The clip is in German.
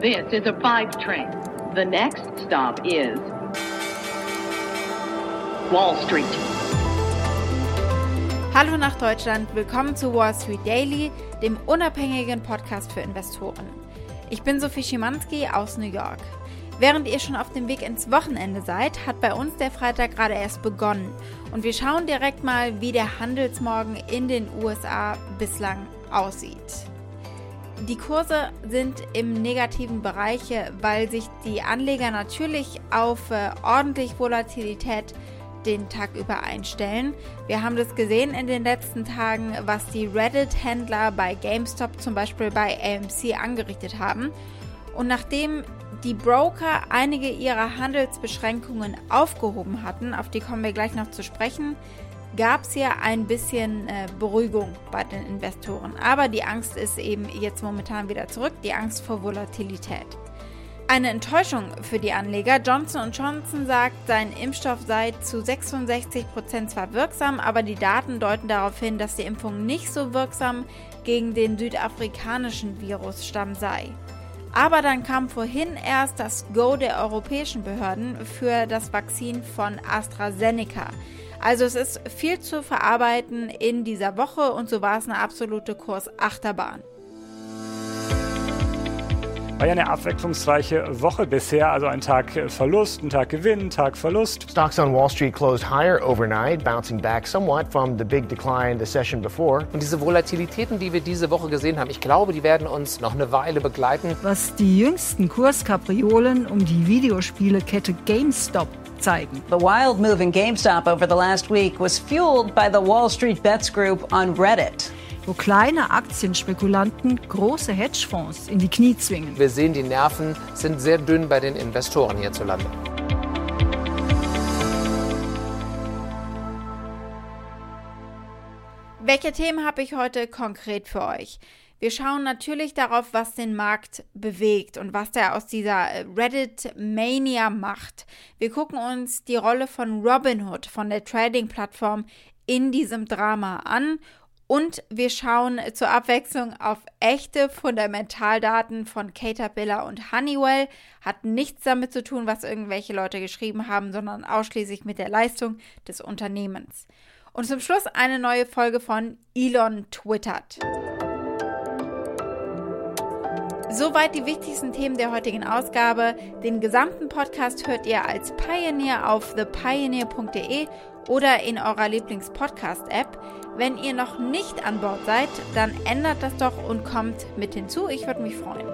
This is a five train. The next stop is Wall Street. Hallo nach Deutschland, willkommen zu Wall Street Daily, dem unabhängigen Podcast für Investoren. Ich bin Sophie Schimanski aus New York. Während ihr schon auf dem Weg ins Wochenende seid, hat bei uns der Freitag gerade erst begonnen. Und wir schauen direkt mal, wie der Handelsmorgen in den USA bislang aussieht. Die Kurse sind im negativen Bereich, weil sich die Anleger natürlich auf äh, ordentlich Volatilität den Tag über einstellen. Wir haben das gesehen in den letzten Tagen, was die Reddit-Händler bei GameStop zum Beispiel bei AMC angerichtet haben. Und nachdem die Broker einige ihrer Handelsbeschränkungen aufgehoben hatten, auf die kommen wir gleich noch zu sprechen, gab es hier ein bisschen äh, Beruhigung bei den Investoren. Aber die Angst ist eben jetzt momentan wieder zurück, die Angst vor Volatilität. Eine Enttäuschung für die Anleger. Johnson Johnson sagt, sein Impfstoff sei zu 66 Prozent zwar wirksam, aber die Daten deuten darauf hin, dass die Impfung nicht so wirksam gegen den südafrikanischen Virusstamm sei. Aber dann kam vorhin erst das Go der europäischen Behörden für das Vakzin von AstraZeneca. Also es ist viel zu verarbeiten in dieser Woche und so war es eine absolute Kursachterbahn. War ja eine abwechslungsreiche Woche bisher, also ein Tag Verlust, ein Tag Gewinn, ein Tag Verlust. Stocks on Wall Street closed higher overnight, bouncing back somewhat from the big decline the session before. Und diese Volatilitäten, die wir diese Woche gesehen haben, ich glaube, die werden uns noch eine Weile begleiten. Was die jüngsten Kurskapriolen um die Videospielekette GameStop zeigen. The wild move in GameStop over the last week was fueled by the Wall Street Bets Group on Reddit wo kleine Aktienspekulanten große Hedgefonds in die Knie zwingen. Wir sehen, die Nerven sind sehr dünn bei den Investoren hierzulande. Welche Themen habe ich heute konkret für euch? Wir schauen natürlich darauf, was den Markt bewegt und was der aus dieser Reddit-Mania macht. Wir gucken uns die Rolle von Robinhood, von der Trading-Plattform, in diesem Drama an und wir schauen zur Abwechslung auf echte Fundamentaldaten von Caterpillar und Honeywell. Hat nichts damit zu tun, was irgendwelche Leute geschrieben haben, sondern ausschließlich mit der Leistung des Unternehmens. Und zum Schluss eine neue Folge von Elon twittert. Soweit die wichtigsten Themen der heutigen Ausgabe. Den gesamten Podcast hört ihr als Pioneer auf thepioneer.de oder in eurer Lieblings-Podcast-App. Wenn ihr noch nicht an Bord seid, dann ändert das doch und kommt mit hinzu. Ich würde mich freuen.